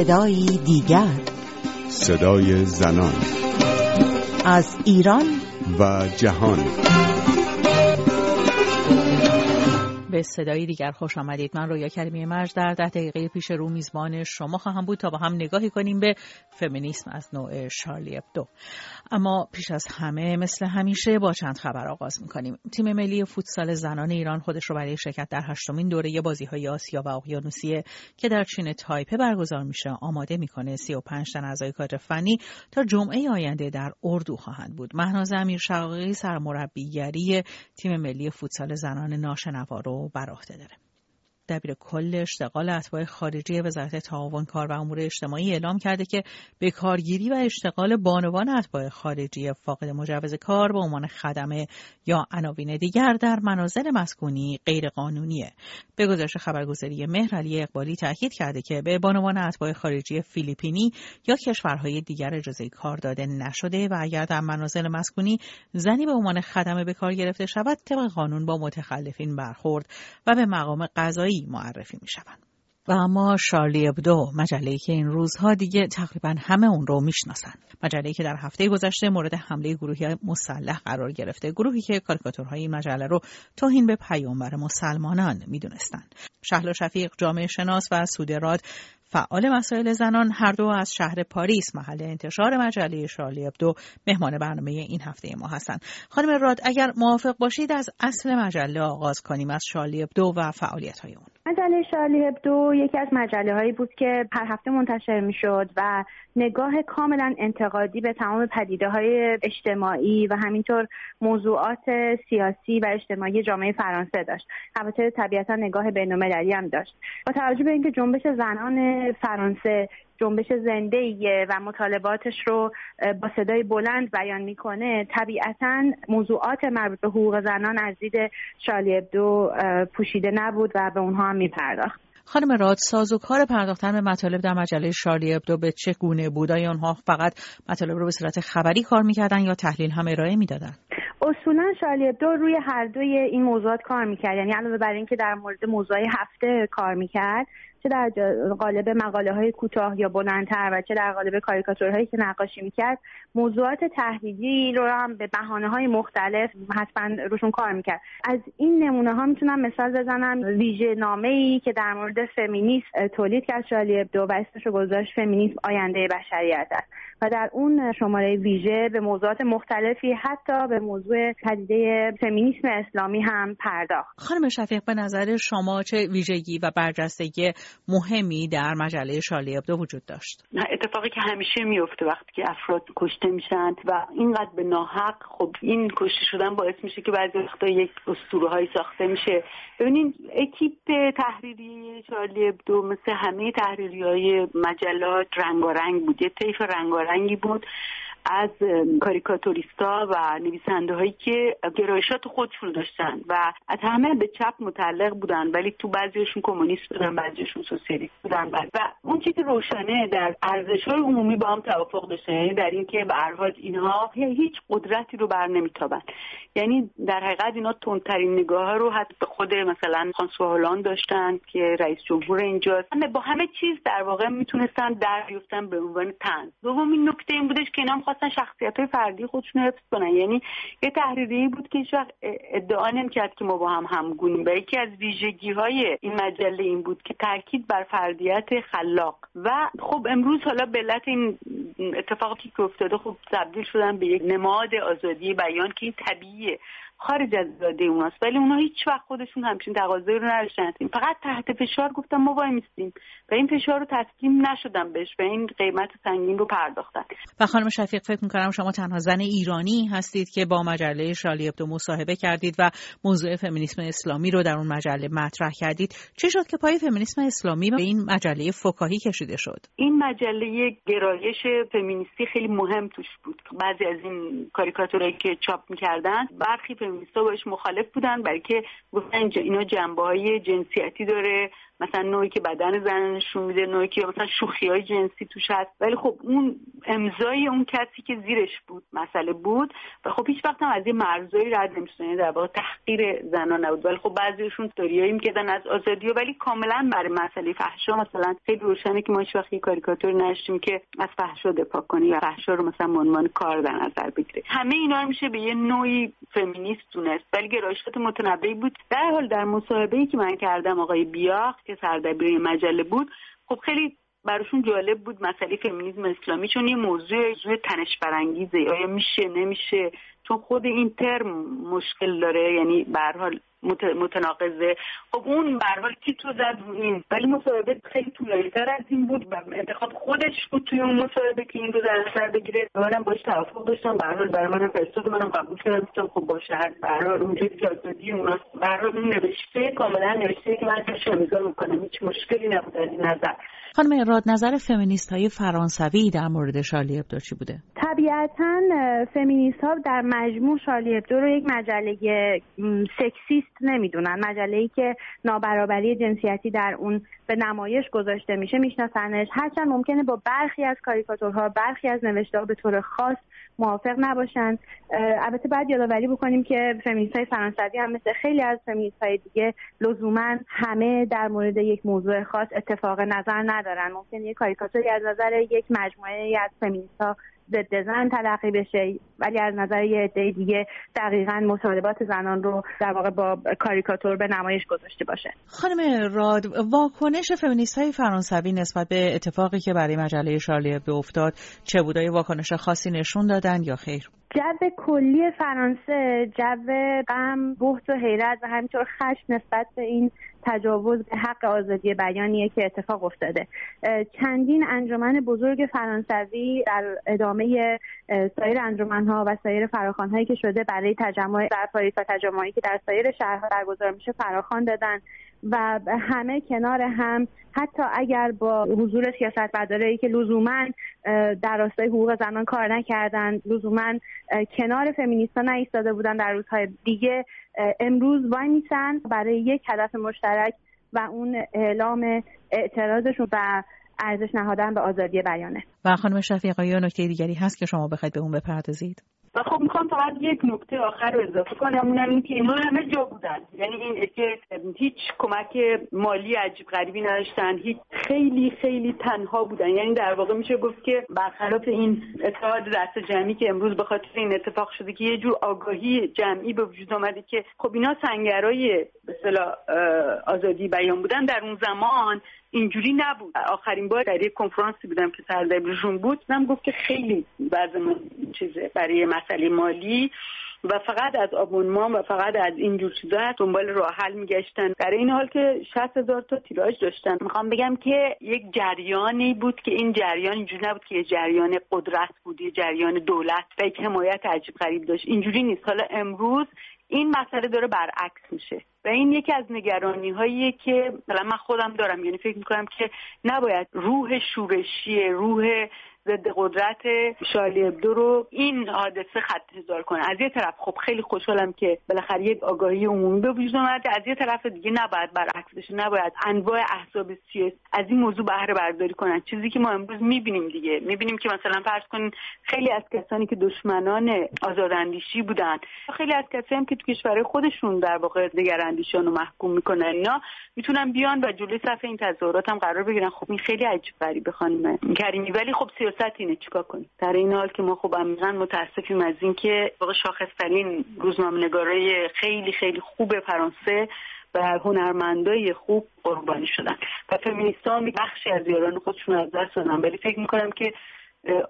صدایی دیگر. صدای زنان از ایران و جهان. به صدای دیگر خوش آمدید. من رویا کریمی مرج در ده دقیقه پیش رو میزبان شما خواهم بود تا با هم نگاهی کنیم به فمینیسم از نوع شارلی ابدو. اما پیش از همه مثل همیشه با چند خبر آغاز می‌کنیم. تیم ملی فوتسال زنان ایران خودش رو برای شرکت در هشتمین دوره بازی های آسیا و اقیانوسیه که در چین تایپه برگزار میشه آماده می‌کنه 35 تن اعضای کادر فنی تا جمعه آینده در اردو خواهند بود. مهناز امیر شقاقی سرمربیگری تیم ملی فوتسال زنان ناشنوا رو بر عهده داره. دبیر کل اشتغال اتباع خارجی وزارت تعاون کار و امور اجتماعی اعلام کرده که به کارگیری و اشتغال بانوان اتباع خارجی فاقد مجوز کار به عنوان خدمه یا عناوین دیگر در منازل مسکونی غیرقانونیه. به گزارش خبرگزاری مهر علی اقبالی تاکید کرده که به بانوان اتباع خارجی فیلیپینی یا کشورهای دیگر اجازه کار داده نشده و اگر در منازل مسکونی زنی به عنوان خدمه به کار گرفته شود طبق قانون با متخلفین برخورد و به مقام قضایی معرفی می شوند. و اما شارلی ابدو مجله که این روزها دیگه تقریبا همه اون رو می‌شناسن مجله که در هفته گذشته مورد حمله گروهی مسلح قرار گرفته گروهی که کاریکاتورهای مجله رو توهین به پیامبر مسلمانان می‌دونستند شهلا شفیق جامعه شناس و سودراد فعال مسائل زنان هر دو از شهر پاریس محل انتشار مجله شارلی ابدو مهمان برنامه این هفته ما هستند. خانم راد اگر موافق باشید از اصل مجله آغاز کنیم از شارلی ابدو و فعالیت های اون. مجله شارلی ابدو یکی از مجله هایی بود که هر هفته منتشر می شد و نگاه کاملا انتقادی به تمام پدیده های اجتماعی و همینطور موضوعات سیاسی و اجتماعی جامعه فرانسه داشت. البته طبیعتا نگاه بینالمللی هم داشت. با توجه به اینکه جنبش زنان فرانسه جنبش زنده ایه و مطالباتش رو با صدای بلند بیان می‌کنه طبیعتا موضوعات مربوط به حقوق زنان از دید شارلی ابدو پوشیده نبود و به اونها هم میپرداخت. خانم راد ساز و کار پرداختن به مطالب در مجله شارلی ابدو به چه گونه بود؟ آیا آنها فقط مطالب رو به صورت خبری کار می‌کردن یا تحلیل هم ارائه می‌دادن؟ اصولا شارلی ابدو روی هر دوی این موضوعات کار می‌کرد. یعنی علاوه بر اینکه در مورد موضوع هفته کار می‌کرد چه در قالب مقاله های کوتاه یا بلندتر و چه در قالب کاریکاتورهایی که نقاشی می‌کرد موضوعات تحلیلی رو هم به بحانه های مختلف حتما روشون کار می‌کرد. از این نمونه ها می‌تونم مثال بزنم. ویژه نامه ای که در مورد فمینیسم تولید کرد شالی ابدو و اسمش رو گذاشت فمینیسم آینده بشریت است. و در اون شماره ویژه به موضوعات مختلفی حتی به موضوع پدیده فمینیسم اسلامی هم پرداخت. خانم شفیق به نظر شما چه ویژگی و برجستگی مهمی در مجله شارلی ابدو وجود داشت. اتفاقی که همیشه میفته وقتی که افراد کشته میشن و اینقدر به ناحق خب این کشته شدن باعث میشه که بعضی وقتا یک اسطوره ساخته میشه. ببینین اکیپ تحریری شارلی ابدو مثل همه تحریری های مجلات رنگارنگ بود. یه طیف رنگارنگی بود. از کاریکاتوریستا و نویسنده هایی که گرایشات خودشون داشتن و از همه به چپ متعلق بودن ولی تو بعضیشون کمونیست بودن بعضیشون سوسیالیست بودن. و اون چیزی روشنه در ارزش های عمومی با هم توافق داشتن یعنی در اینکه به هر اینها هیچ قدرتی رو بر نمیتابن یعنی در حقیقت اینا تندترین نگاه رو حتی به خود مثلا فرانسوا هولان داشتن که رئیس جمهور اینجاست. با همه چیز در واقع می‌تونستن در بیفتن به عنوان تن دومین نکته این بودش که اینا خواستن شخصیت های فردی خودشون حفظ کنن. یعنی یه تحریری بود که هیچ ادعا نمی‌کرد که ما با هم همگونیم. و یکی از ویژگی های این مجله این بود که تاکید بر فردیت خلاق. و خب امروز حالا به علت این اتفاقی که افتاده خب تبدیل شدن به یک نماد آزادی بیان که این طبیعیه. خارج از داده اوناست. ولی اونها هیچ وقت خودشون همچین تقاضایی رو نداشتن. فقط تحت فشار گفتم ما وای میستیم. و این فشار رو تسلیم نشدن بهش و این قیمت سنگین رو پرداختن. و خانم شفیق فکر می‌کنم شما تنها زن ایرانی هستید که با مجله شالی ابدو مصاحبه کردید و موضوع فمینیسم اسلامی رو در اون مجله مطرح کردید. چه شد که پای فمینیسم اسلامی به این مجله فکاهی کشیده شد؟ این مجله گرایش فمینیستی خیلی مهم توش بود. بعضی از این کاریکاتورایی که چاپ می‌کردن برخی فمینیستا باش مخالف بودن برای که گفتن اینا جنبه های جنسیتی داره. مثلا نوعی که بدن زن نشون میده نوعی که مثلا شوخی های جنسی توش هست. ولی خب اون امضای اون کسی که زیرش بود مسئله بود و خب هیچ وقت هم از یه مرزایی رد نمی‌شدن یعنی در واقع تحقیر زنان نبود. ولی خب بعضیشون استوریایی می‌کردن از آزادی ولی کاملا برای مسئله فحشا مثلا خیلی روشنه که ما هیچ وقت کاریکاتور نشیم که از فحشا دفاع کنی و فحشا رو مثلا عنوان کار در نظر بگیره. همه اینا میشه به یه نوعی فمینیست دونست. ولی گرایشات متنوعی بود. در حال در مصاحبه که من کردم آقای بیاخ که سردبیر مجله بود خب خیلی براشون جالب بود مسئله فمینیسم اسلامی چون یه موضوع موضوع تنش برانگیزه. آیا میشه نمیشه؟ چون خود این ترم مشکل داره یعنی به حال متناقضه. خب اون به حال کی تو زد این؟ ولی مصاحبه خیلی طولانی‌تر از این بود و انتخاب خودش بود توی اون مصاحبه که این رو در نظر بگیره. منم باش توافق داشتم. به حال برای منم فرستاد. منم قبول کردم. گفتم خب باشه. هر به حال اونجوری که آزادی اونا به حال اون نوشته کاملا نوشته که من توش امضا می‌کنم. هیچ مشکلی نبود از این نظر. خانم اراد نظر فمینیست های فرانسوی در مورد شارلی ابدو بوده؟ طبیعتا فمینیست ها در مجموع شارلی ابدو رو یک مجله سکسیست نمی‌دونن. مجله ای که نابرابری جنسیتی در اون به نمایش گذاشته میشه میشناسنش. هرچند ممکنه با برخی از کاریکاتورها برخی از نوشته به طور خاص موافق نباشن البته باید یادآوری بکنیم که فمینیست های فرانسوی هم مثل خیلی از فمینیست های دیگه لزوما همه در مورد یک موضوع خاص اتفاق نظر ندارن. ممکن یک کاریکاتوری از نظر یک مجموعه از فمینیست ضد زن تلقی بشه. ولی از نظر یه عده دیگه دقیقا مطالبات زنان رو در واقع با کاریکاتور به نمایش گذاشته باشه. خانم راد واکنش فمینیست های فرانسوی نسبت به اتفاقی که برای مجله شارلی به افتاد چه بودای واکنش خاصی نشون دادن یا خیر؟ جو کلی فرانسه جو غم بحت و حیرت و همینطور خشم نسبت به این تجاوز به حق آزادی بیانیه که اتفاق افتاده. چندین انجمن بزرگ فرانسوی در ادامه سایر ها و سایر هایی که شده برای تجمع در پاریس و تجمعی که در سایر شهرها برگزار میشه فراخوان دادن. و همه کنار هم حتی اگر با حضور سیاست ای که لزوما در راستای حقوق زنان کار نکردن لزوما کنار فمینیستا نایستاده بودن در روزهای دیگه امروز وای میسن برای یک هدف مشترک و اون اعلام اعتراضشون و ارزش نهادن به آزادی بیانه. و خانم شفیقی یا نکته دیگری هست که شما بخواید به اون بپردازید؟ و خب می‌خوام فقط یک نکته آخر رو اضافه کنم اونم این که اینا همه جا بودن. یعنی این که هیچ کمک مالی عجیب غریبی نداشتن هیچ خیلی خیلی تنها بودن. یعنی در واقع میشه گفت که برخلاف این اتحاد دست جمعی که امروز به خاطر این اتفاق شده که یه جور آگاهی جمعی به وجود آمده که خب اینا سنگرای به آزادی بیان بودن در اون زمان. اینجوری نبود. آخرین بار در یک کنفرانسی بودم که سردبیرشون بود هم گفت که خیلی من چیزه برای مسئله مالی و فقط از آبونمان و فقط از این جور چیزا دنبال راه حل میگشتن. در این حال که 60 هزار تا تیراژ داشتن. می‌خوام بگم که یک جریانی بود که این جریان اینجوری نبود که یه جریان قدرت بود یه جریان دولت و یک حمایت عجیب غریب داشت. اینجوری نیست. حالا امروز این مسئله داره برعکس میشه. و این یکی از نگرانی هاییه که مثلا من خودم دارم. یعنی فکر می‌کنم که نباید روح شورشی روح ضد قدرت شالی ابدو رو این حادثه خط کنه. از یه طرف خب خیلی خوشحالم که بالاخره یک آگاهی عمومی به وجود اومده. از یه طرف دیگه نباید برعکس بشه نباید انواع احزاب سیاسی از این موضوع بهره برداری کنن. چیزی که ما امروز می‌بینیم دیگه. می‌بینیم که مثلا فرض کنین خیلی از کسانی که دشمنان آزاداندیشی بودن خیلی از کسانی هم که تو کشورهای خودشون در واقع دگراندیشان رو محکوم می‌کنن. اینا می‌تونن بیان و جلوی صفحه این تظاهرات هم قرار بگیرن. خب این خیلی عجیب غریبه خانم کریمی. ولی خب سیاست اینه چیکار کنیم؟ در این حال که ما خب عمیقا متاسفیم از اینکه واقع شاخصترین روزنامه‌نگارای خیلی خیلی خوب فرانسه و هنرمندای خوب قربانی شدن. و فمینیستان بخشی از یاران خودشون از دست دادن. ولی فکر می‌کنم که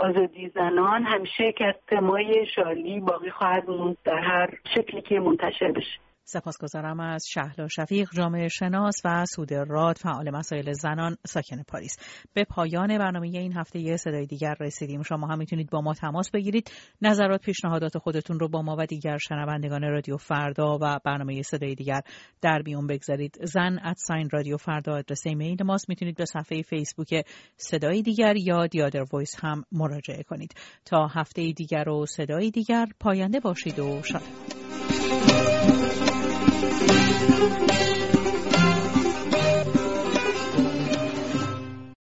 آزادی زنان همیشه که از تمای شالی باقی خواهد موند در هر شکلی که منتشر بشه. سپاسگزارم از شهلا شفیق جامعه شناس و سود راد فعال مسائل زنان ساکن پاریس. به پایان برنامه این هفته یه صدای دیگر رسیدیم. شما هم می‌تونید با ما تماس بگیرید. نظرات پیشنهادات خودتون رو با ما و دیگر شنوندگان رادیو فردا و برنامه صدای دیگر در میون بگذارید. زن ات ساین رادیو فردا آدرس ایمیل ماست. می‌تونید به صفحه فیسبوک صدای دیگر یا دیادر وایس هم مراجعه کنید. تا هفته دیگر و صدای دیگر پاینده باشید و شاد. thank you